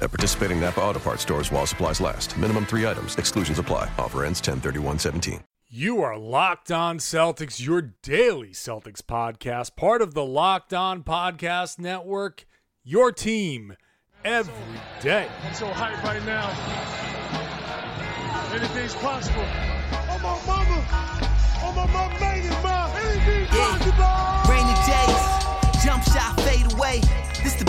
At participating Napa Auto Parts stores while supplies last. Minimum three items. Exclusions apply. Offer ends 103117. You are Locked On Celtics, your daily Celtics podcast, part of the Locked On Podcast Network, your team every day. I'm so hyped right now. Anything's possible. Oh, my mama. Oh, my mama made it, ma. Anything's possible. Rainy days, jump shot fade away.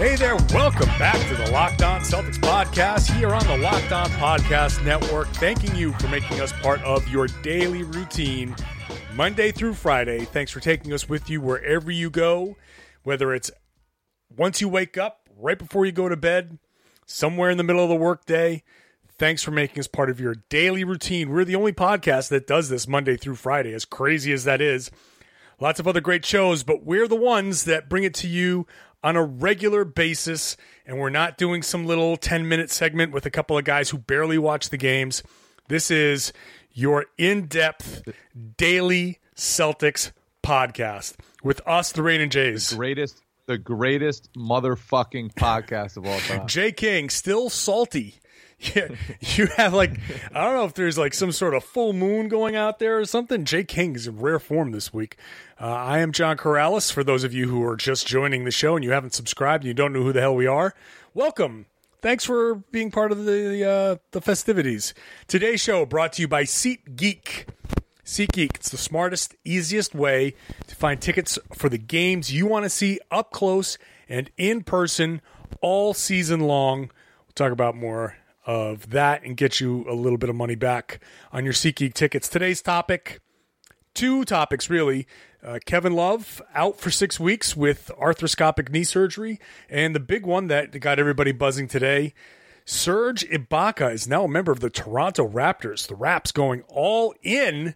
Hey there, welcome back to the Locked On Celtics podcast here on the Locked On Podcast Network. Thanking you for making us part of your daily routine, Monday through Friday. Thanks for taking us with you wherever you go, whether it's once you wake up, right before you go to bed, somewhere in the middle of the workday. Thanks for making us part of your daily routine. We're the only podcast that does this Monday through Friday, as crazy as that is. Lots of other great shows, but we're the ones that bring it to you on a regular basis. And we're not doing some little 10 minute segment with a couple of guys who barely watch the games. This is your in depth daily Celtics podcast with us, the Rain and Jays. greatest the greatest motherfucking podcast of all time. Jay King, still salty. Yeah, you have like I don't know if there's like some sort of full moon going out there or something. Jay King is in rare form this week. Uh, I am John Karalis. For those of you who are just joining the show and you haven't subscribed and you don't know who the hell we are, welcome. Thanks for being part of the uh, the festivities. Today's show brought to you by SeatGeek. SeatGeek. It's the smartest, easiest way to find tickets for the games you want to see up close and in person all season long. We'll talk about more of that and get you a little bit of money back on your SeatGeek tickets. Today's topic two topics really. Uh, Kevin Love out for six weeks with arthroscopic knee surgery, and the big one that got everybody buzzing today. Serge Ibaka is now a member of the Toronto Raptors. The Raps going all in,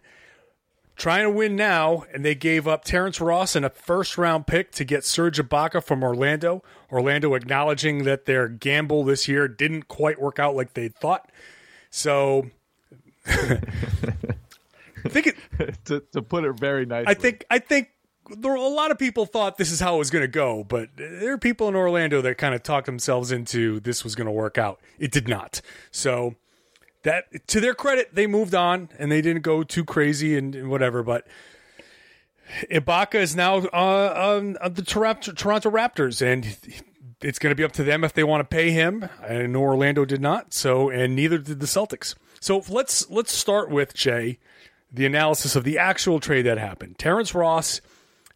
trying to win now, and they gave up Terrence Ross and a first round pick to get Serge Ibaka from Orlando. Orlando acknowledging that their gamble this year didn't quite work out like they thought. So I think it, to, to put it very nicely. I think I think there were a lot of people thought this is how it was going to go, but there are people in Orlando that kind of talked themselves into this was going to work out. It did not. So that to their credit, they moved on and they didn't go too crazy and, and whatever. But Ibaka is now uh, on, on the Toronto, Raptors, and it's going to be up to them if they want to pay him. I know Orlando did not, so and neither did the Celtics. So let's let's start with Jay, the analysis of the actual trade that happened. Terrence Ross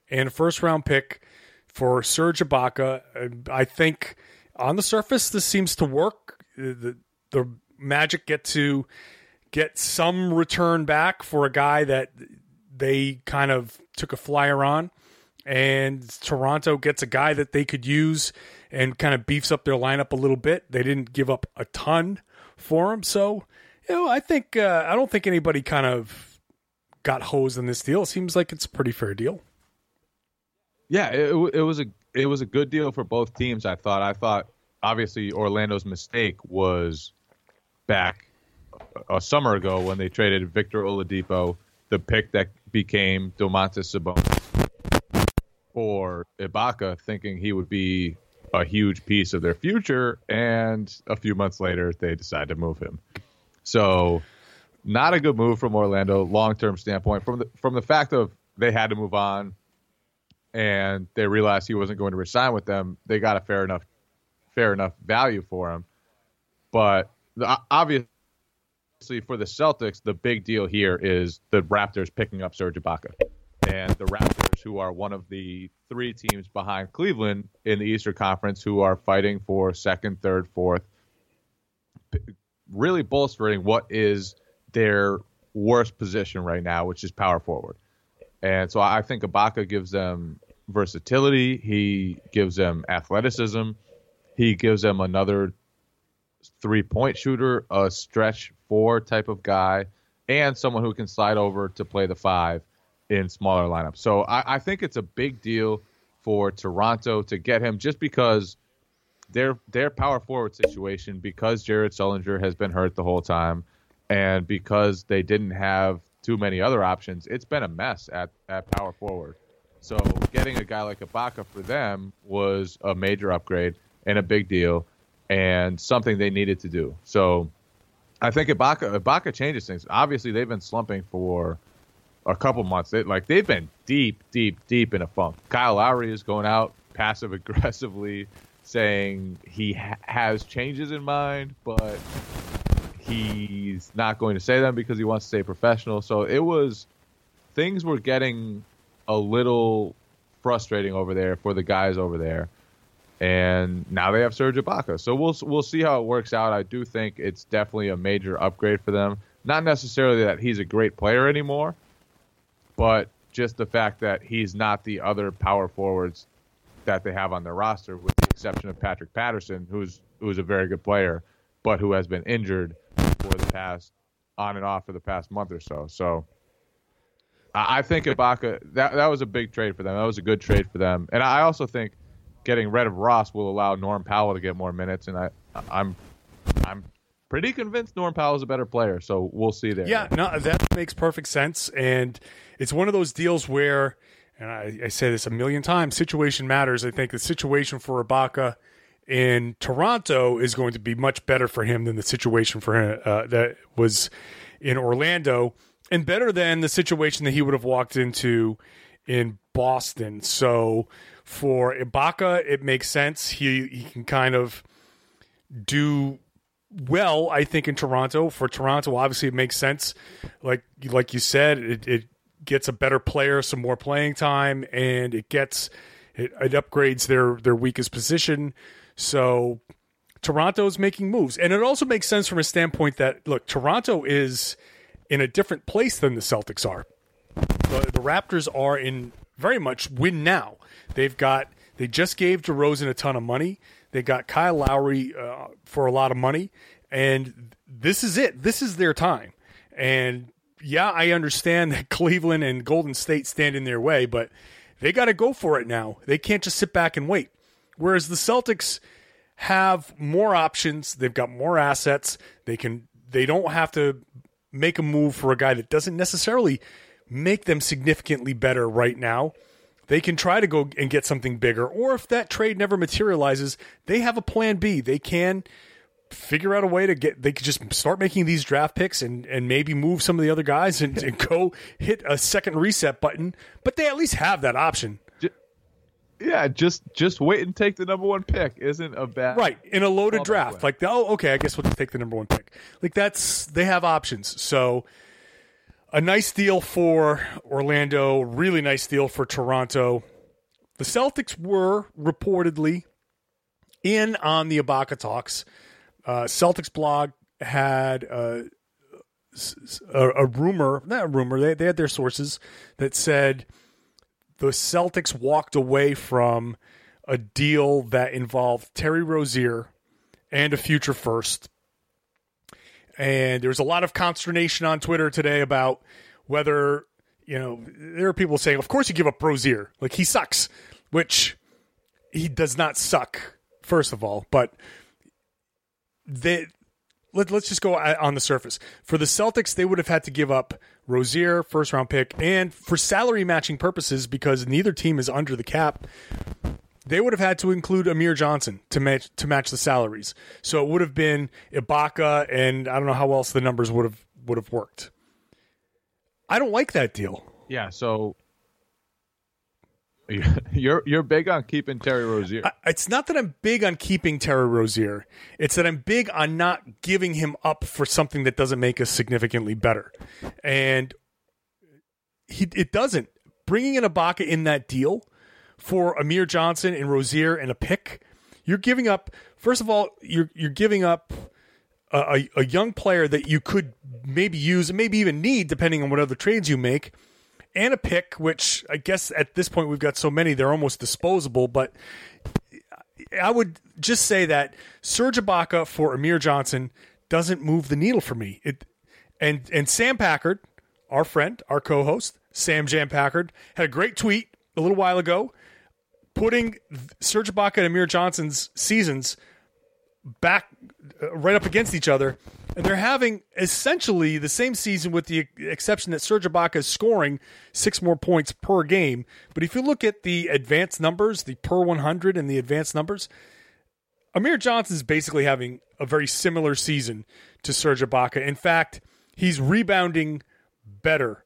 and first round pick for Serge Ibaka. Uh, I think on the surface this seems to work. The, the Magic get to get some return back for a guy that they kind of took a flyer on. And Toronto gets a guy that they could use and kind of beefs up their lineup a little bit. They didn't give up a ton for him. So, you know, I think, uh, I don't think anybody kind of got hosed in this deal. It seems like it's a pretty fair deal. Yeah, it, it was a it was a good deal for both teams. I thought. I thought obviously Orlando's mistake was back a summer ago when they traded Victor Oladipo, the pick that became Domantas Sabonis, for Ibaka, thinking he would be a huge piece of their future, and a few months later they decided to move him. So, not a good move from Orlando long term standpoint. From the from the fact of they had to move on, and they realized he wasn't going to resign with them, they got a fair enough fair enough value for him. But obviously for the Celtics, the big deal here is the Raptors picking up Serge Ibaka, and the Raptors, who are one of the three teams behind Cleveland in the Eastern Conference, who are fighting for second, third, fourth, really bolstering what is their worst position right now, which is power forward. And so I think Ibaka gives them versatility. He gives them athleticism. He gives them another three point shooter, a stretch four type of guy, and someone who can slide over to play the five in smaller lineups. So I, I think it's a big deal for Toronto to get him just because their their power forward situation, because Jared Sullinger has been hurt the whole time, and because they didn't have too many other options, it's been a mess at, at power forward. So getting a guy like Ibaka for them was a major upgrade and a big deal and something they needed to do. So I think Ibaka Ibaka changes things. Obviously, they've been slumping for a couple months. They, like they've been deep, deep, deep in a funk. Kyle Lowry is going out passive aggressively, saying he ha- has changes in mind, but he's not going to say them because he wants to stay professional. So it was things were getting a little frustrating over there for the guys over there. And now they have Serge Ibaka, so we'll we'll see how it works out. I do think it's definitely a major upgrade for them. Not necessarily that he's a great player anymore, but just the fact that he's not the other power forwards that they have on their roster, with the exception of Patrick Patterson, who's who's a very good player, but who has been injured for the past on and off for the past month or so. So I think Ibaka that that was a big trade for them. That was a good trade for them, and I also think getting rid of Ross will allow Norm Powell to get more minutes, and I I'm I'm pretty convinced Norm Powell is a better player. So we'll see there. Yeah, no, that makes perfect sense, and it's one of those deals where, and I, I say this a million times, situation matters. I think the situation for Ibaka in Toronto is going to be much better for him than the situation for him uh, that was in Orlando, and better than the situation that he would have walked into in Boston. So for Ibaka, it makes sense. He he can kind of do well, I think, in Toronto. For Toronto, obviously, it makes sense. Like like you said, it, it gets a better player, some more playing time, and it gets it, it upgrades their their weakest position. So Toronto's making moves, and it also makes sense from a standpoint that look, Toronto is in a different place than the Celtics are. The, the Raptors are in very much win now. They've got they just gave DeRozan a ton of money. They got Kyle Lowry uh, for a lot of money, and this is it. This is their time. And yeah, I understand that Cleveland and Golden State stand in their way, but they got to go for it now. They can't just sit back and wait. Whereas the Celtics have more options, they've got more assets. They can they don't have to make a move for a guy that doesn't necessarily make them significantly better right now. They can try to go and get something bigger, or if that trade never materializes, they have a plan B. They can figure out a way to get they could just start making these draft picks and and maybe move some of the other guys and, and go hit a second reset button but they at least have that option yeah. Just just wait and take the number one pick isn't a bad right in a loaded draft way. like oh okay i guess we'll just take the number one pick like that's they have options so a nice deal for orlando really nice deal for toronto the celtics were reportedly in on the Ibaka talks uh, celtics blog had uh, a, a rumor not a rumor they, they had their sources that said the Celtics walked away from a deal that involved Terry Rozier and a future first. And there was a lot of consternation on Twitter today about whether, you know, there are people saying, of course you give up Rozier. Like he sucks, which he does not suck, first of all, but they let, let's just go on the surface. For the Celtics, they would have had to give up Rozier, first round pick, and for salary matching purposes, because neither team is under the cap, they would have had to include Amir Johnson to match to match the salaries. So it would have been Ibaka, and I don't know how else the numbers would have would have worked. I don't like that deal. Yeah, so You're you're big on keeping Terry Rozier. It's not that I'm big on keeping Terry Rozier. It's that I'm big on not giving him up for something that doesn't make us significantly better. And he it doesn't. Bringing in Ibaka in that deal for Amir Johnson and Rozier and a pick, you're giving up. First of all, you're you're giving up a, a, a young player that you could maybe use and maybe even need, depending on what other trades you make, and a pick, which I guess at this point we've got so many they're almost disposable. But I would just say that Serge Ibaka for Amir Johnson doesn't move the needle for me. It and and Sam Packard, our friend, our co-host, Sam Jam Packard, had a great tweet a little while ago, putting Serge Ibaka and Amir Johnson's seasons back uh, right up against each other, and they're having essentially the same season with the exception that Serge Ibaka is scoring six more points per game. But if you look at the advanced numbers, the per 100 and the advanced numbers, Amir Johnson is basically having a very similar season to Serge Ibaka. In fact, he's rebounding better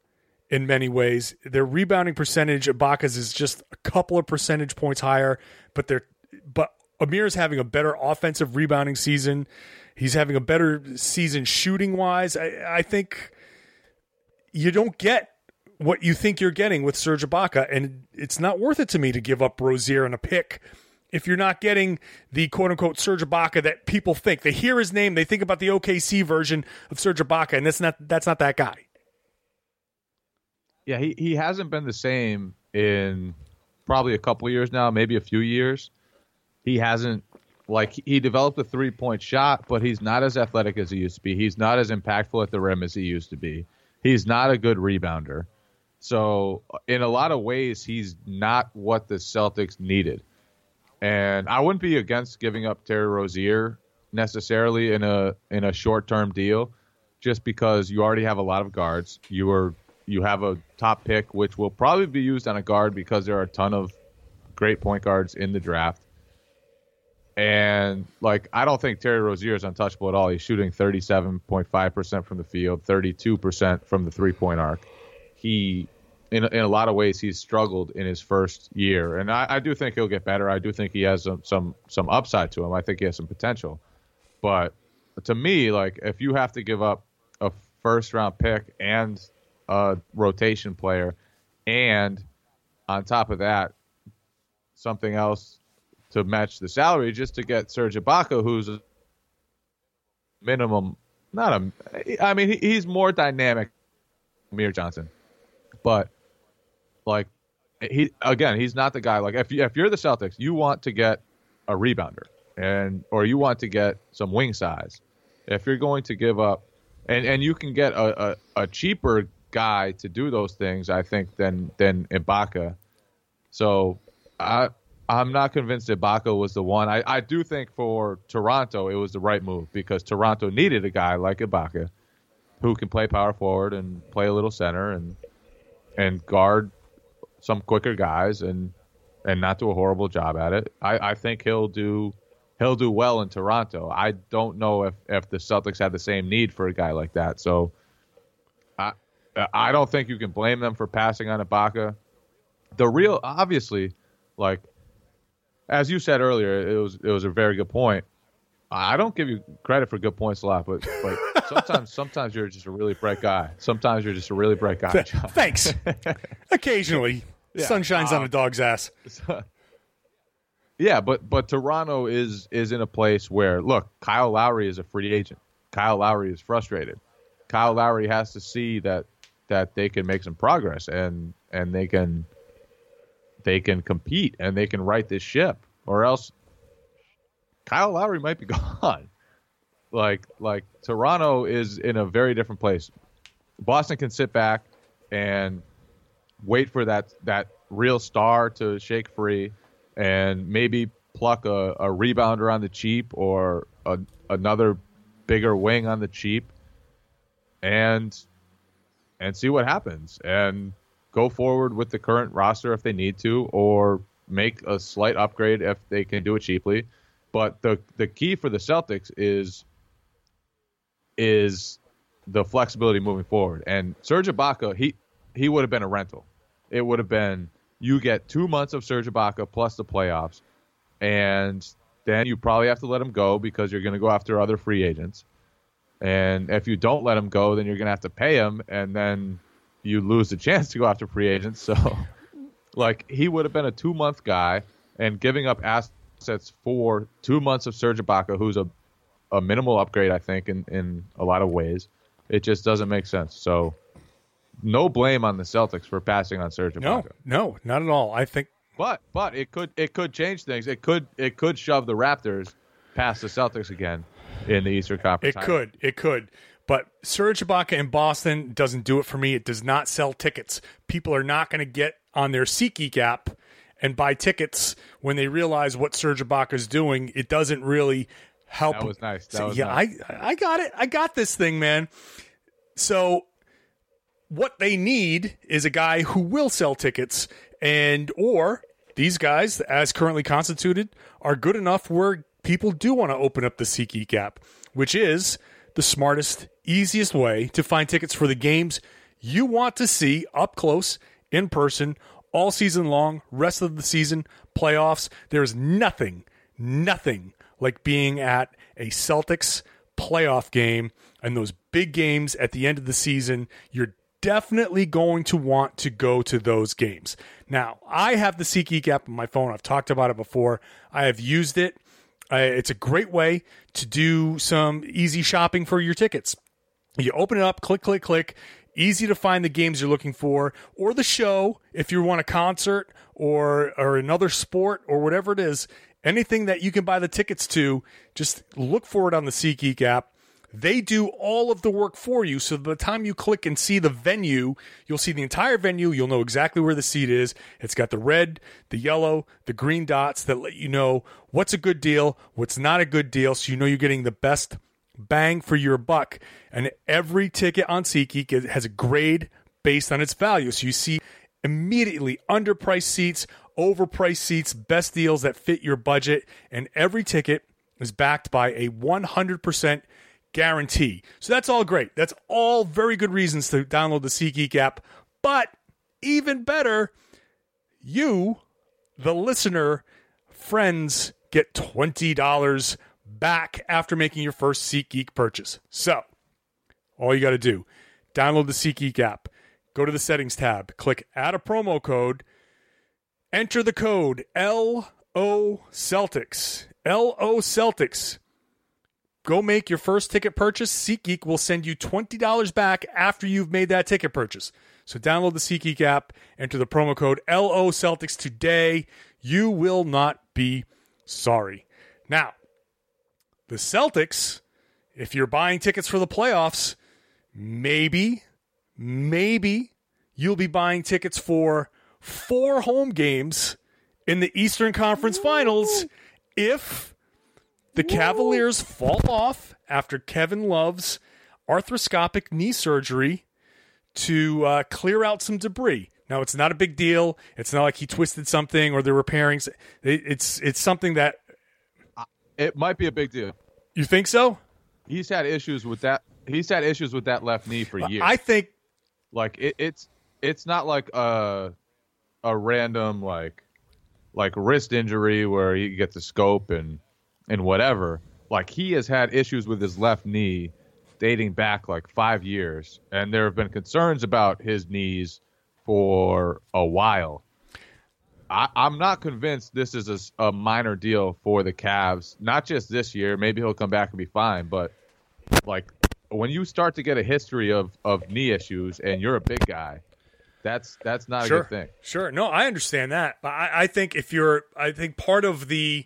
in many ways. Their rebounding percentage, Ibaka's is just a couple of percentage points higher, but they're but Amir's having a better offensive rebounding season. He's having a better season shooting wise. I, I think you don't get what you think you're getting with Serge Ibaka, and it's not worth it to me to give up Rozier and a pick if you're not getting the quote unquote Serge Ibaka that people think. They hear his name, they think about the OKC version of Serge Ibaka, and that's not that's not that guy. Yeah, he, he hasn't been the same in probably a couple years now, maybe a few years. He hasn't like he developed a three point shot, but he's not as athletic as he used to be. He's not as impactful at the rim as he used to be. He's not a good rebounder. So in a lot of ways, he's not what the Celtics needed. And I wouldn't be against giving up Terry Rozier necessarily in a in a short term deal, just because you already have a lot of guards. You are you have a top pick, which will probably be used on a guard because there are a ton of great point guards in the draft. And like I don't think Terry Rozier is untouchable at all. He's shooting 37.5% from the field, 32% from the three-point arc. He in in a lot of ways he's struggled in his first year, and I, I do think he'll get better. I do think he has some, some some upside to him. I think he has some potential. But to me, like if you have to give up a first round pick and a rotation player, and on top of that, something else to match the salary just to get Serge Ibaka, who's a minimum, not a, I mean, he's more dynamic Amir Johnson, but like he again, he's not the guy. Like if you, if you're the Celtics, you want to get a rebounder and or you want to get some wing size. If you're going to give up, and and you can get a, a, a cheaper guy to do those things, I think than than Ibaka. So I I'm not convinced Ibaka was the one. I, I do think for Toronto it was the right move because Toronto needed a guy like Ibaka who can play power forward and play a little center and and guard some quicker guys and and not do a horrible job at it. I, I think he'll do he'll do well in Toronto. I don't know if, if the Celtics had the same need for a guy like that. So I don't think you can blame them for passing on Ibaka. The real obviously, like as you said earlier, it was it was a very good point. I don't give you credit for good points a lot, but but sometimes sometimes you're just a really bright guy. Sometimes you're just a really bright guy. John. Thanks. Occasionally, sun shines on a uh, dog's ass. Yeah, but but Toronto is is in a place where look, Kyle Lowry is a free agent. Kyle Lowry is frustrated. Kyle Lowry has to see that that they can make some progress and and they can they can compete and they can right this ship or else Kyle Lowry might be gone. Like like Toronto is in a very different place. Boston can sit back and wait for that that real star to shake free and maybe pluck a, a rebounder on the cheap or a, another bigger wing on the cheap and and see what happens and go forward with the current roster if they need to or make a slight upgrade if they can do it cheaply. But the the key for the Celtics is is the flexibility moving forward. And Serge Ibaka he he would have been a rental. It would have been you get two months of Serge Ibaka plus the playoffs, and then you probably have to let him go because you're going to go after other free agents. And if you don't let him go, then you're going to have to pay him, and then you lose the chance to go after free agents. So, like, he would have been a two month guy, and giving up assets for two months of Serge Ibaka, who's a, a minimal upgrade, I think, in, in a lot of ways, it just doesn't make sense. So, no blame on the Celtics for passing on Serge Ibaka. No, no, not at all. I think But but it could it could change things. It could it could shove the Raptors past the Celtics again in the Eastern Conference. It title. could. It could. But Serge Ibaka in Boston doesn't do it for me. It does not sell tickets. People are not going to get on their SeatGeek app and buy tickets when they realize what Serge Ibaka is doing. It doesn't really help. That was nice. That So, was yeah, nice. I I got it. I got this thing, man. So what they need is a guy who will sell tickets and or these guys as currently constituted are good enough where people do want to open up the SeatGeek app, which is the smartest, easiest way to find tickets for the games you want to see up close in person all season long, rest of the season, playoffs. There's nothing, nothing like being at a Celtics playoff game and those big games at the end of the season. You're definitely going to want to go to those games. Now, I have the SeatGeek app on my phone. I've talked about it before. I have used it. Uh, it's a great way to do some easy shopping for your tickets. You open it up, click, click, click. Easy to find the games you're looking for, or the show if you want a concert or or another sport or whatever it is. Anything that you can buy the tickets to, just look for it on the SeatGeek app. They do all of the work for you. So by the time you click and see the venue, you'll see the entire venue. You'll know exactly where the seat is. It's got the red, the yellow, the green dots that let you know what's a good deal, what's not a good deal. So you know you're getting the best bang for your buck. And every ticket on SeatGeek has a grade based on its value. So you see immediately underpriced seats, overpriced seats, best deals that fit your budget. And every ticket is backed by a 100% guarantee. So that's all great. That's all very good reasons to download the SeatGeek app. But even better, you, the listener, friends, get $20 back after making your first SeatGeek purchase. So, all you got to do, download the SeatGeek app, go to the settings tab, click add a promo code, enter the code LO Celtics. LO Celtics. Go make your first ticket purchase. SeatGeek will send you $20 back after you've made that ticket purchase. So download the SeatGeek app, enter the promo code LO Celtics today. You will not be sorry. Now, the Celtics, if you're buying tickets for the playoffs, maybe, maybe you'll be buying tickets for four home games in the Eastern Conference Finals if the Cavaliers fall off after Kevin Love's arthroscopic knee surgery to uh, clear out some debris. Now, it's not a big deal. It's not like he twisted something or they're repairing. it- It's it's something that It might be a big deal. you think so. He's had issues with that. He's had issues with that left knee for years. I think like it, it's it's not like a a random like like wrist injury where he gets the scope and and whatever. Like he has had issues with his left knee dating back like five years, and there have been concerns about his knees for a while. I, I'm not convinced this is a minor deal for the Cavs. Not just this year. Maybe he'll come back and be fine, but like when you start to get a history of of knee issues and you're a big guy, that's that's not sure, a good thing. Sure. No, I understand that. But I, I think if you're, I think part of the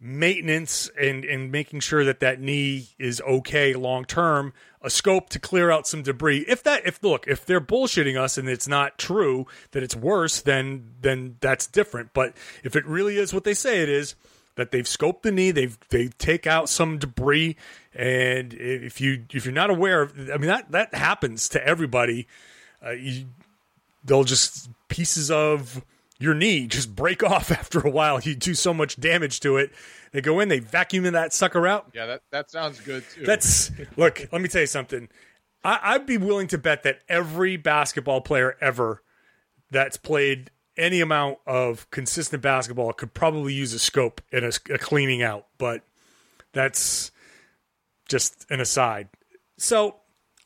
maintenance and, and making sure that that knee is okay long term, a scope to clear out some debris. If that, if look, if they're bullshitting us and it's not true that it's worse, then then that's different. But if it really is what they say it is, that they've scoped the knee, they've they take out some debris, and if you if you're not aware of, I mean that that happens to everybody. Uh, you, they'll just pieces of your knee just break off after a while. You do so much damage to it. They go in, they vacuum that sucker out. Yeah, that that sounds good too. That's look. Let me tell you something. I, I'd be willing to bet that every basketball player ever that's played any amount of consistent basketball could probably use a scope and a, a cleaning out, but that's just an aside. So,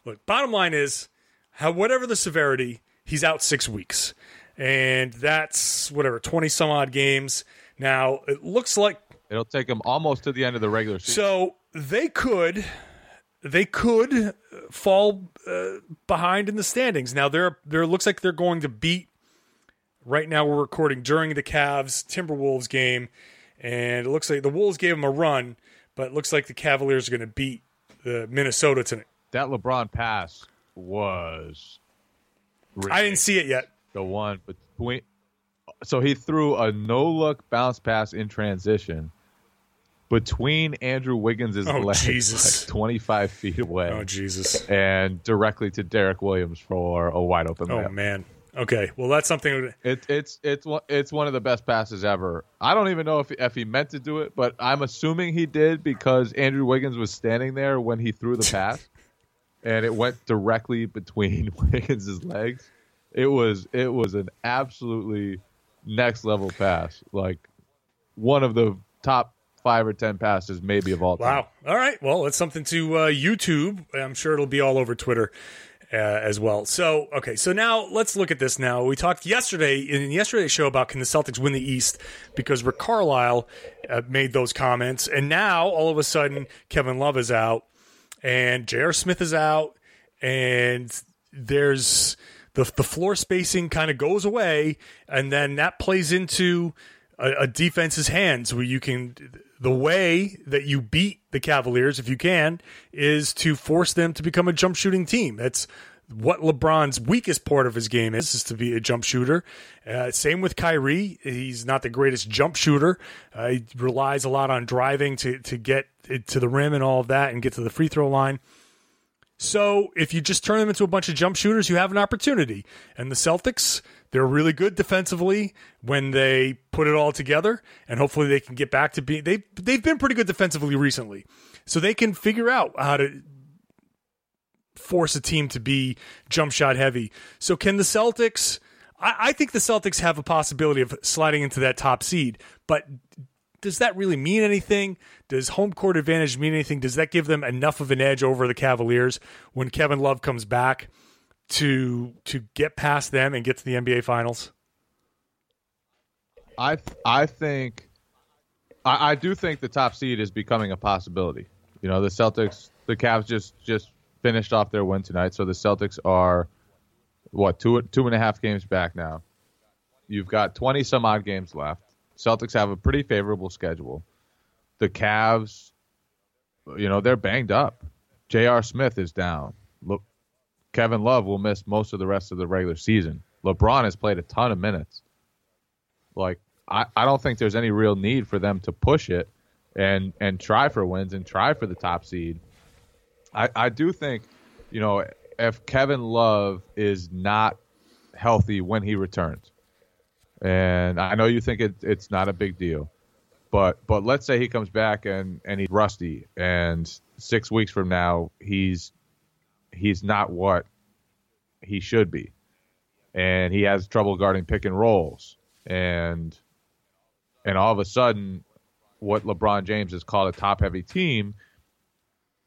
look, bottom line is, how whatever the severity, he's out six weeks, and that's whatever twenty some odd games. Now it looks like It'll take them almost to the end of the regular season. so they could they could fall uh, behind in the standings. Now they're there looks like they're going to beat right now we're recording during the Cavs Timberwolves game and it looks like the Wolves gave them a run, but it looks like the Cavaliers are going to beat the Minnesota tonight. that LeBron pass was. I didn't see it yet. The one between. So he threw a no look bounce pass in transition between Andrew Wiggins' Oh, legs, Jesus. like 25 feet away, Oh Jesus. and directly to Derrick Williams for a wide open Oh layup. man. Okay. Well, that's something It, it's it's one- it's one of the best passes ever. I don't even know if if he meant to do it, but I'm assuming he did because Andrew Wiggins was standing there when he threw the pass, and it went directly between Wiggins' legs. It was it was an absolutely next level pass, like one of the top five or ten passes maybe of all time. Wow. All right. Well, it's something to uh, YouTube. I'm sure it'll be all over Twitter uh, as well. So, okay. So now let's look at this. Now we talked yesterday in yesterday's show about can the Celtics win the East because Rick Carlisle uh, made those comments, and now all of a sudden Kevin Love is out, and J.R. Smith is out, and there's the the floor spacing kind of goes away, and then that plays into a, a defense's hands where you can the way that you beat the Cavaliers, if you can, is to force them to become a jump shooting team. That's what LeBron's weakest part of his game is, is to be a jump shooter. Uh, same with Kyrie. He's not the greatest jump shooter. Uh, he relies a lot on driving to, to get to the rim and all of that and get to the free throw line. So if you just turn them into a bunch of jump shooters, you have an opportunity. And the Celtics, they're really good defensively when they put it all together, and hopefully they can get back to being they they've been pretty good defensively recently. So they can figure out how to force a team to be jump shot heavy. So can the Celtics I, I think the Celtics have a possibility of sliding into that top seed, but does that really mean anything? Does home court advantage mean anything? Does that give them enough of an edge over the Cavaliers when Kevin Love comes back to to get past them and get to the NBA Finals? I I think I, I do think the top seed is becoming a possibility. You know, the Celtics, the Cavs just just finished off their win tonight, so the Celtics are what two two and a half games back now. You've got twenty some odd games left. Celtics have a pretty favorable schedule. The Cavs, you know, they're banged up. J.R. Smith is down. Look, Kevin Love will miss most of the rest of the regular season. LeBron has played a ton of minutes. Like I, I don't think there's any real need for them to push it and and try for wins and try for the top seed. I, I do think, you know, if Kevin Love is not healthy when he returns, and I know you think it, it's not a big deal, but but let's say he comes back and and he's rusty, and six weeks from now he's he's not what he should be, and he has trouble guarding pick and rolls, and and all of a sudden, what LeBron James has called a top heavy team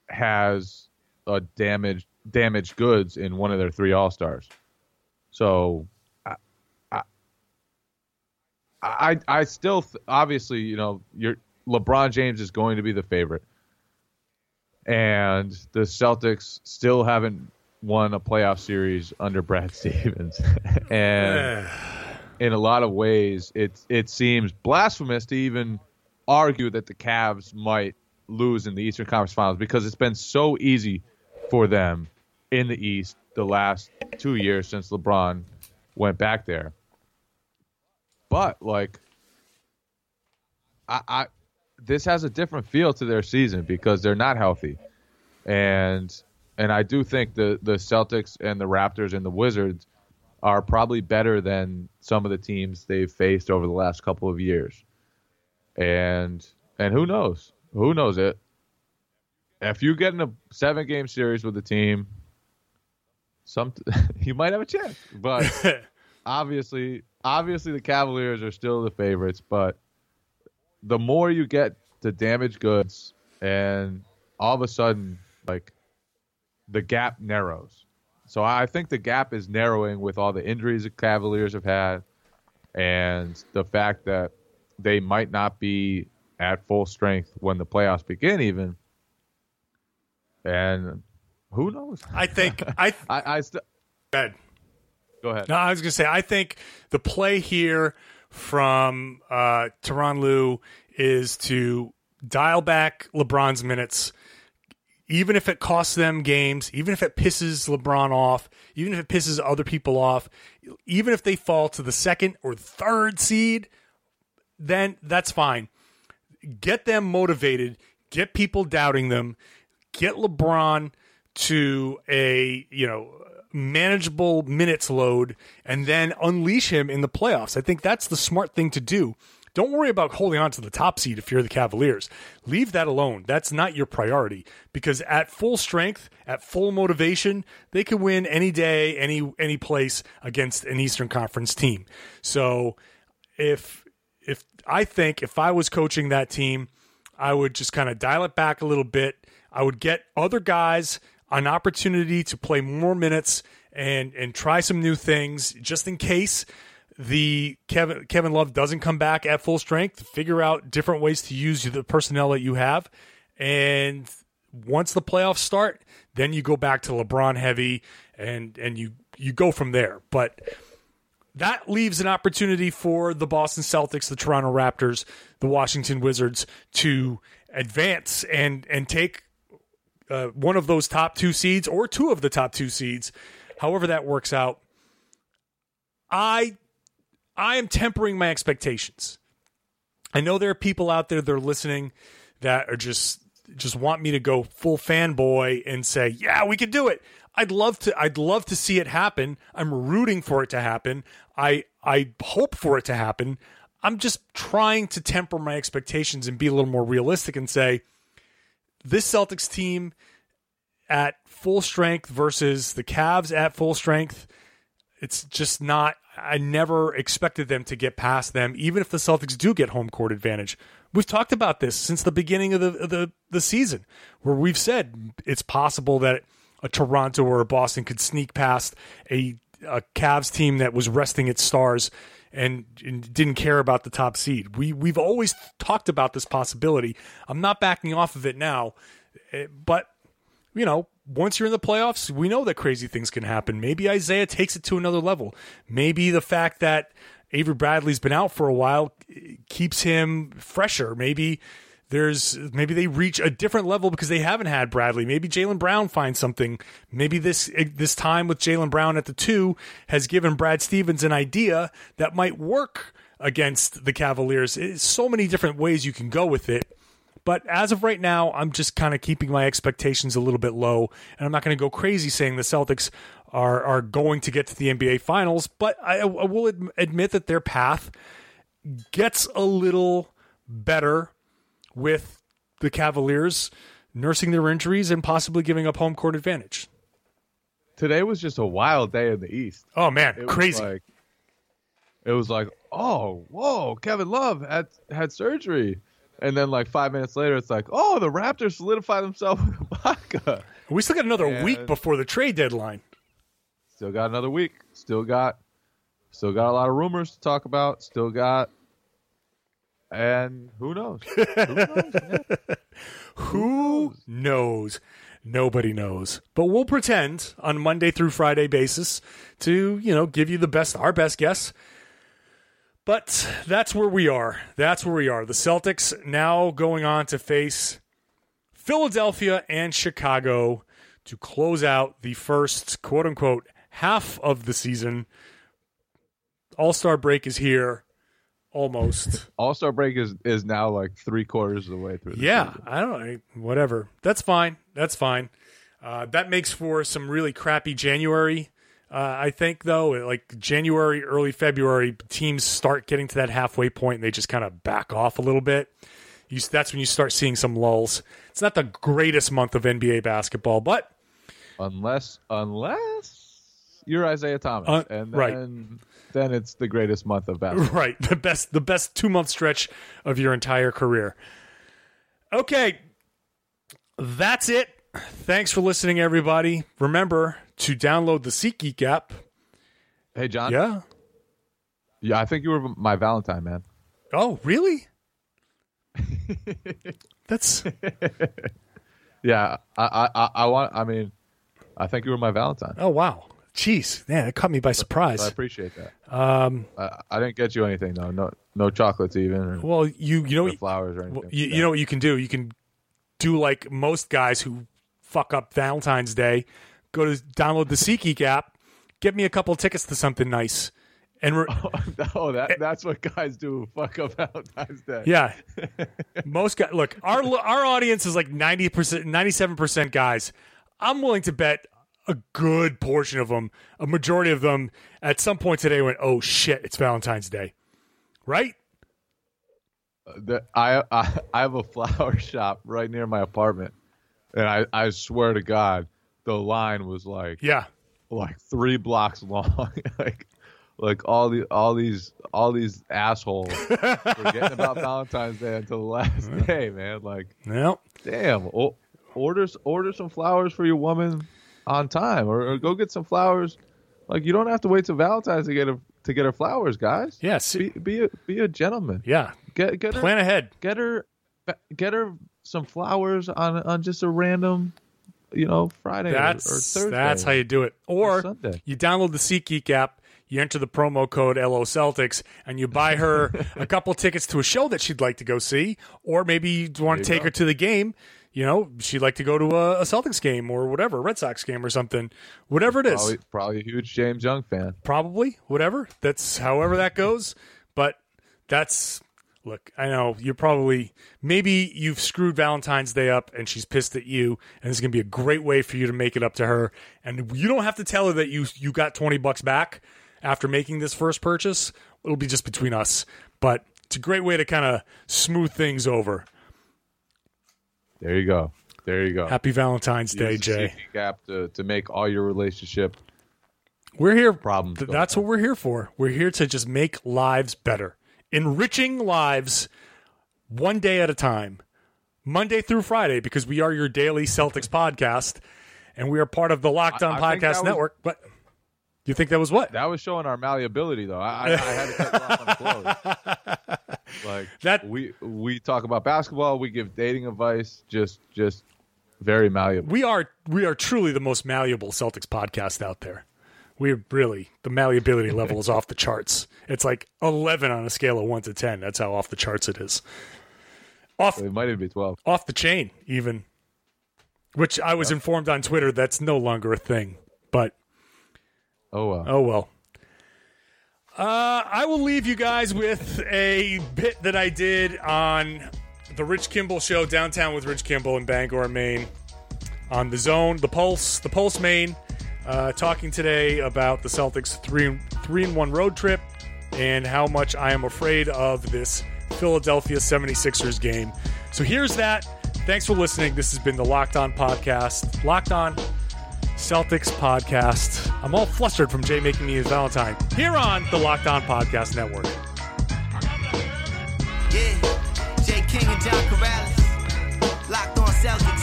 has a damaged damaged goods in one of their three all stars. So I I still th- obviously, you know, your LeBron James is going to be the favorite. And the Celtics still haven't won a playoff series under Brad Stevens. and in a lot of ways, it it seems blasphemous to even argue that the Cavs might lose in the Eastern Conference Finals because it's been so easy for them in the East the last two years since LeBron went back there. But like, I, I this has a different feel to their season because they're not healthy, and and I do think the the Celtics and the Raptors and the Wizards are probably better than some of the teams they've faced over the last couple of years. And and who knows? Who knows it? If you get in a seven game series with a team, some you might have a chance. But obviously, obviously the Cavaliers are still the favorites, but the more you get to damaged goods, and all of a sudden, like the gap narrows. So I think the gap is narrowing with all the injuries the Cavaliers have had, and the fact that they might not be at full strength when the playoffs begin, even. And who knows? I think I I, I still Ed. Go ahead. No, I was going to say, I think the play here from uh, Tyronn Lue is to dial back LeBron's minutes, even if it costs them games, even if it pisses LeBron off, even if it pisses other people off, even if they fall to the second or third seed, then that's fine. Get them motivated, get people doubting them, get LeBron to a, you know, manageable minutes load and then unleash him in the playoffs. I think that's the smart thing to do. Don't worry about holding on to the top seed if you're the Cavaliers. Leave that alone. That's not your priority because at full strength, at full motivation, they can win any day, any any place against an Eastern Conference team. So, if if I think if I was coaching that team, I would just kind of dial it back a little bit. I would get other guys an opportunity to play more minutes and and try some new things just in case the Kevin Kevin Love doesn't come back at full strength. Figure out different ways to use the personnel that you have, and once the playoffs start, then you go back to LeBron heavy, and and you you go from there. But that leaves an opportunity for the Boston Celtics, the Toronto Raptors, the Washington Wizards to advance and and take uh, one of those top two seeds or two of the top two seeds, however that works out. I I am tempering my expectations. I know there are people out there that are listening that are just just want me to go full fanboy and say, "Yeah, we could do it." I'd love to I'd love to see it happen. I'm rooting for it to happen. I I hope for it to happen. I'm just trying to temper my expectations and be a little more realistic and say this Celtics team at full strength versus the Cavs at full strength, it's just not I never expected them to get past them, even if the Celtics do get home court advantage. We've talked about this since the beginning of the of the, the season, where we've said it's possible that a Toronto or a Boston could sneak past a a Cavs team that was resting its stars and, and didn't care about the top seed. We we've always talked about this possibility. I'm not backing off of it now, eh, but you know, once you're in the playoffs, we know that crazy things can happen. Maybe Isaiah takes it to another level. Maybe the fact that Avery Bradley's been out for a while keeps him fresher. Maybe there's maybe they reach a different level because they haven't had Bradley. Maybe Jaylen Brown finds something. Maybe this this time with Jaylen Brown at the two has given Brad Stevens an idea that might work against the Cavaliers. It's so many different ways you can go with it. But as of right now, I'm just kind of keeping my expectations a little bit low, and I'm not going to go crazy saying the Celtics are are going to get to the NBA Finals. But I, I will ad- admit that their path gets a little better with the Cavaliers nursing their injuries and possibly giving up home court advantage. Today was just a wild day in the East. Oh man, It crazy! like- it was like, oh, whoa, Kevin Love had had surgery, and then like five minutes later, it's like, oh, the Raptors solidify themselves with Ibaka. we still got another week before the trade deadline. Still got another week. Still got, still got a lot of rumors to talk about. Still got, and who knows? who knows? Yeah. Who knows? Nobody knows. But we'll pretend on Monday through Friday basis to, you know, give you the best our best guess. But that's where we are. That's where we are. The Celtics now going on to face Philadelphia and Chicago to close out the first quote unquote half of the season. All Star break is here. Almost. All Star break is is now like three quarters of the way through. Yeah, season. I don't know. Whatever. That's fine. That's fine. Uh, that makes for some really crappy January. Uh, I think though, like January, early February, teams start getting to that halfway point and they just kind of back off a little bit. You, that's when you start seeing some lulls. It's not the greatest month of NBA basketball, but unless unless you're Isaiah Thomas, Uh, and right. Then it's the greatest month of basketball. Right. The best the best two month stretch of your entire career. Okay. That's it. Thanks for listening, everybody. Remember to download the SeatGeek app. Hey, John. Yeah. Yeah, I think you were my Valentine, man. Oh, really? That's Yeah, I, I, I, I want. I mean, I think you were my Valentine. oh wow. Jeez, man, it caught me by surprise. I appreciate that. Um, I, I didn't get you anything though. No, no chocolates even, or, Well, you you know flowers or anything. You, you know what you can do? You can do like most guys who fuck up Valentine's Day. Go to download the SeatGeek app, get me a couple tickets to something nice, and oh, that that's what guys do. Fuck up Valentine's Day. yeah, most guys. Look, our our audience is like ninety percent, ninety seven percent guys. I'm willing to bet a good portion of them, a majority of them, at some point today went, "Oh shit, it's Valentine's Day," right? Uh, the- I, I I have a flower shop right near my apartment, and I I swear to God, the line was like Yeah, like three blocks long. like like all the all these all these assholes forgetting about Valentine's Day until the last day, man. Like no, damn, o- order order some flowers for your woman on time, or, or go get some flowers. Like you don't have to wait till Valentine's to get her to get her flowers, guys. yeah, see, Be be a be a gentleman. yeah. Get get her Plan ahead. get her get her some flowers on on just a random you know Friday or- That's or, Thursday. that's how you do it. Or Sunday. you download the SeatGeek app, you enter the promo code LO Celtics, and you buy her a couple tickets to a show that she'd like to go see, or maybe you want to you take her to the game. You know, she'd like to go to a, a Celtics game or whatever, a Red Sox game or something, whatever it is. Probably, probably a huge James Young fan. Probably, whatever. That's however that goes. But that's look, I know you're probably maybe you've screwed Valentine's Day up and she's pissed at you, and it's gonna be a great way for you to make it up to her. And you don't have to tell her that you you got twenty bucks back after making this first purchase. It'll be just between us. But it's a great way to kind of smooth things over. There you go. There you go. Happy Valentine's Day, Use Jay. gap to, to make all your relationship We're here. problems. Th- that's what we're here for. We're here to just make lives better, enriching lives one day at a time, Monday through Friday, because we are your daily Celtics podcast, and we are part of the Locked On I- I think that Podcast was- Network. But you think that was what? That was showing our malleability, though. I, I, I had to cut off on the close. Like That- we we talk about basketball. We give dating advice. Just just very malleable. we are we are truly the most malleable Celtics podcast out there. We're really the malleability level is off the charts. It's like eleven on a scale of one to ten. That's how off the charts it is. Off It might even be twelve. off the chain, even. Which I was informed on Twitter that's no longer a thing. But Oh well. oh well. Uh, I will leave you guys with a bit that I did on the Rich Kimball show downtown with Rich Kimball in Bangor, Maine, on the Zone, the Pulse, the Pulse Maine, uh, talking today about the Celtics three three and one road trip and how much I am afraid of this Philadelphia 76ers game. So here's that. Thanks for listening. This has been the Locked On Podcast. Locked On Celtics podcast. I'm all flustered from Jay making me his Valentine here on the Locked On Podcast Network. Yeah, Jay King and John Karalis. Locked on Celtics.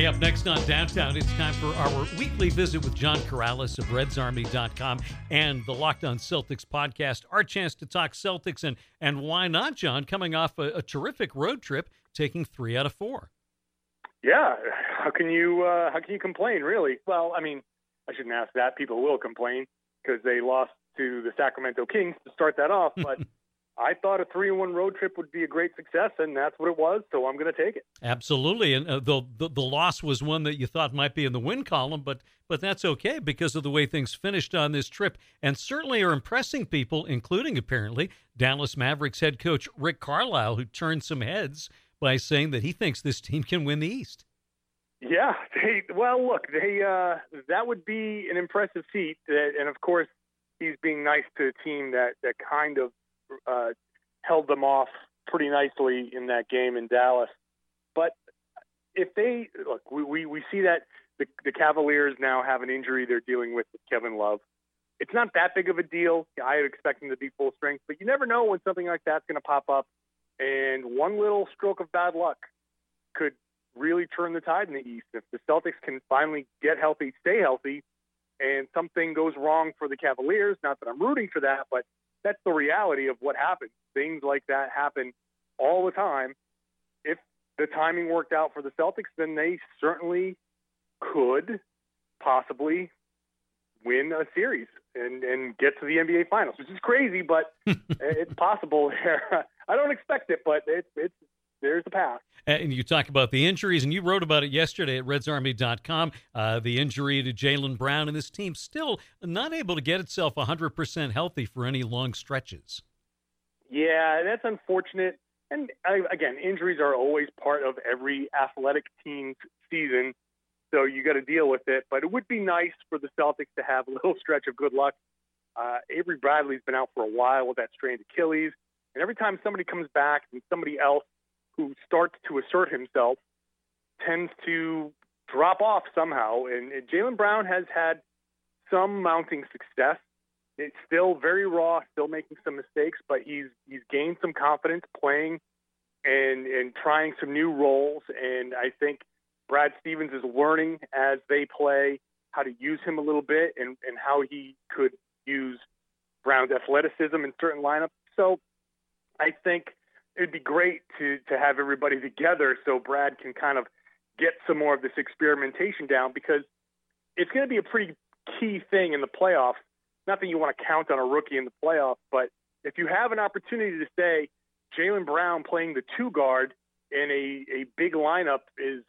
Hey, up next on Downtown, it's time for our weekly visit with John Karalis of RedsArmy.com and the Locked On Celtics podcast. Our chance to talk Celtics and and why not, John? Coming off a, a terrific road trip, taking three out of four. Yeah, how can you uh, how can you complain? Really? Well, I mean, I shouldn't ask that. People will complain because they lost to the Sacramento Kings to start that off. But I thought a three and one road trip would be a great success, and that's what it was. So I'm going to take it. Absolutely, and uh, the, the the loss was one that you thought might be in the win column, but but that's okay because of the way things finished on this trip, and certainly are impressing people, including apparently Dallas Mavericks head coach Rick Carlisle, who turned some heads by saying that he thinks this team can win the East. Yeah. They, well, look, they uh, that would be an impressive feat, and of course, he's being nice to a team that that kind of uh, held them off pretty nicely in that game in Dallas. But if they look, we, we, we see that the, the Cavaliers now have an injury they're dealing with with Kevin Love. It's not that big of a deal. I expect them to be full strength, but you never know when something like that's going to pop up. And one little stroke of bad luck could really turn the tide in the East. If the Celtics can finally get healthy, stay healthy, and something goes wrong for the Cavaliers, not that I'm rooting for that, but that's the reality of what happens. Things like that happen all the time. If the timing worked out for the Celtics, then they certainly could possibly win a series and and get to the NBA Finals, which is crazy, but it's possible. There, I don't expect it, but it's it's there's the path. And you talk about the injuries, and you wrote about it yesterday at RedsArmy.com. Uh, the injury to Jaylen Brown and this team still not able to get itself 100% healthy for any long stretches. Yeah, that's unfortunate. And I, again, injuries are always part of every athletic team's season, so you got to deal with it. But it would be nice for the Celtics to have a little stretch of good luck. Uh, Avery Bradley's been out for a while with that strained Achilles, and every time somebody comes back and somebody else who starts to assert himself tends to drop off somehow. And, and Jaylen Brown has had some mounting success. It's still very raw, still making some mistakes, but he's he's gained some confidence playing and and trying some new roles. And I think Brad Stevens is learning as they play how to use him a little bit and, and how he could use Brown's athleticism in certain lineups. So I think it'd be great to to have everybody together so Brad can kind of get some more of this experimentation down because it's going to be a pretty key thing in the playoffs. Not that you want to count on a rookie in the playoffs, but if you have an opportunity to say Jaylen Brown playing the two guard in a, a big lineup is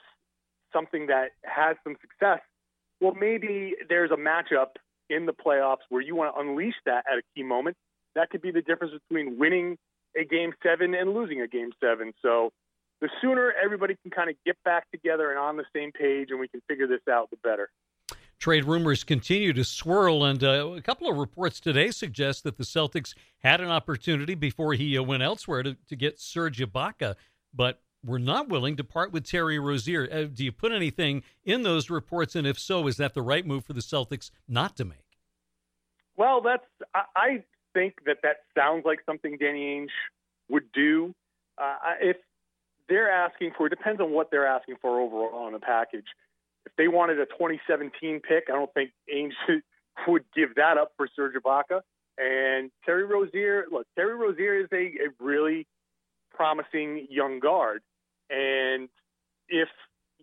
something that has some success, well, maybe there's a matchup in the playoffs where you want to unleash that at a key moment. That could be the difference between winning a game seven and losing a game seven. So the sooner everybody can kind of get back together and on the same page and we can figure this out, the better. Trade rumors continue to swirl, and uh, a couple of reports today suggest that the Celtics had an opportunity before he uh, went elsewhere to, to get Serge Ibaka, but were not willing to part with Terry Rozier. Uh, do you put anything in those reports, and if so, is that the right move for the Celtics not to make? Well, that's I, I think that that sounds like something Danny Ainge would do. Uh, if they're asking for, it depends on what they're asking for overall in the package. If they wanted a 2017 pick, I don't think Ainge would give that up for Serge Ibaka. And Terry Rozier, look, Terry Rozier is a, a really promising young guard. And if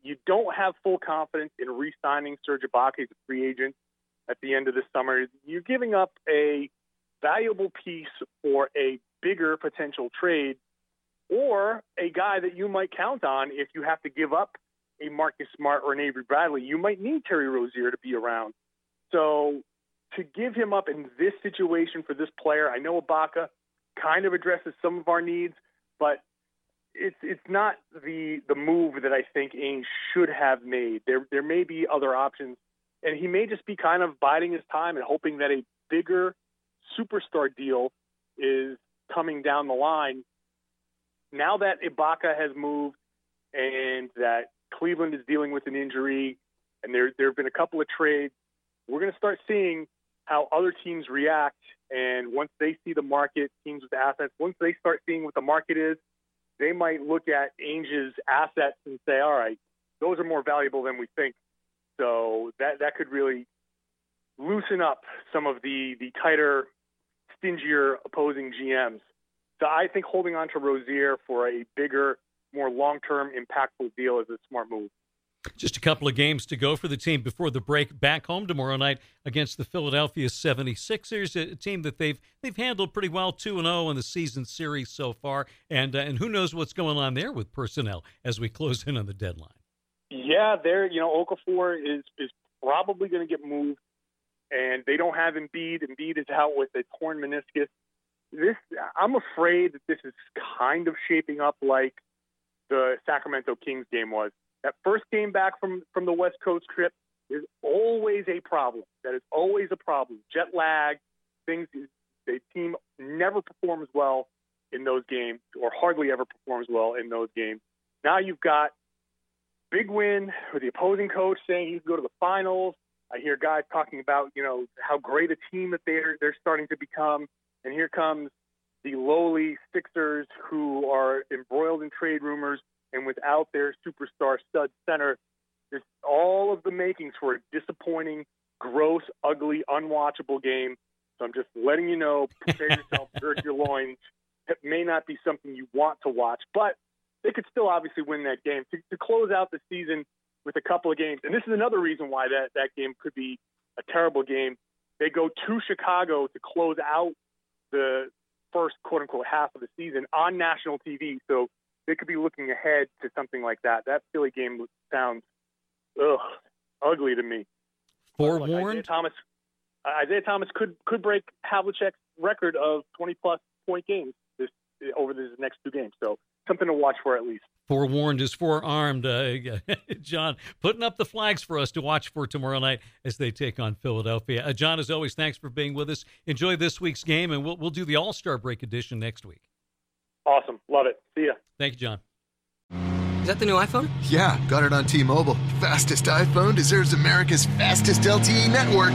you don't have full confidence in re-signing Serge Ibaka as a free agent at the end of the summer, you're giving up a valuable piece for a bigger potential trade or a guy that you might count on if you have to give up a Marcus Smart or an Avery Bradley. You might need Terry Rozier to be around. So to give him up in this situation for this player, I know Ibaka kind of addresses some of our needs, but it's it's not the the move that I think Ainge should have made. There there may be other options, and he may just be kind of biding his time and hoping that a bigger superstar deal is coming down the line. Now that Ibaka has moved and that Cleveland is dealing with an injury, and there there have been a couple of trades, we're going to start seeing how other teams react. And once they see the market, teams with assets, once they start seeing what the market is, they might look at Ainge's assets and say, "All right, those are more valuable than we think." So that that could really loosen up some of the the tighter stingier opposing GMs. So I think holding on to Rozier for a bigger, more long-term, impactful deal is a smart move. Just a couple of games to go for the team before the break. Back home tomorrow night against the Philadelphia 76ers, a team that they've they've handled pretty well, 2 and 0 in the season series so far, and uh, and who knows what's going on there with personnel as we close in on the deadline. Yeah, there, you know, Okafor is is probably going to get moved and they don't have Embiid. Embiid is out with a torn meniscus. This, I'm afraid that this is kind of shaping up like the Sacramento Kings game was. That first game back from from the West Coast trip is always a problem. That is always a problem. Jet lag, things. The team never performs well in those games, or hardly ever performs well in those games. Now you've got big win with the opposing coach saying he can go to the finals. I hear guys talking about you know how great a team that they're they're starting to become, and here comes the lowly Sixers who are embroiled in trade rumors and without their superstar stud center. There's all of the makings for a disappointing, gross, ugly, unwatchable game. So I'm just letting you know, prepare yourself, gird your loins. It may not be something you want to watch, but they could still obviously win that game. To, to close out the season with a couple of games, and this is another reason why that, that game could be a terrible game. They go to Chicago to close out the first quote unquote half of the season on national TV. So they could be looking ahead to something like that. That Philly game sounds ugh, ugly to me. Like Isaiah Forewarned. Thomas, Isaiah Thomas could could break Havlicek's record of 20 plus point games this over this next two games. So something to watch for at least. Forewarned is forearmed. Uh, John, putting up the flags for us to watch for tomorrow night as they take on Philadelphia. Uh, John, as always, thanks for being with us. Enjoy this week's game, and we'll we'll do the All Star break edition next week. Awesome, love it. See ya. Thank you, John. Is that the new iPhone? Yeah, got it on T-Mobile. Fastest iPhone deserves America's fastest LTE network.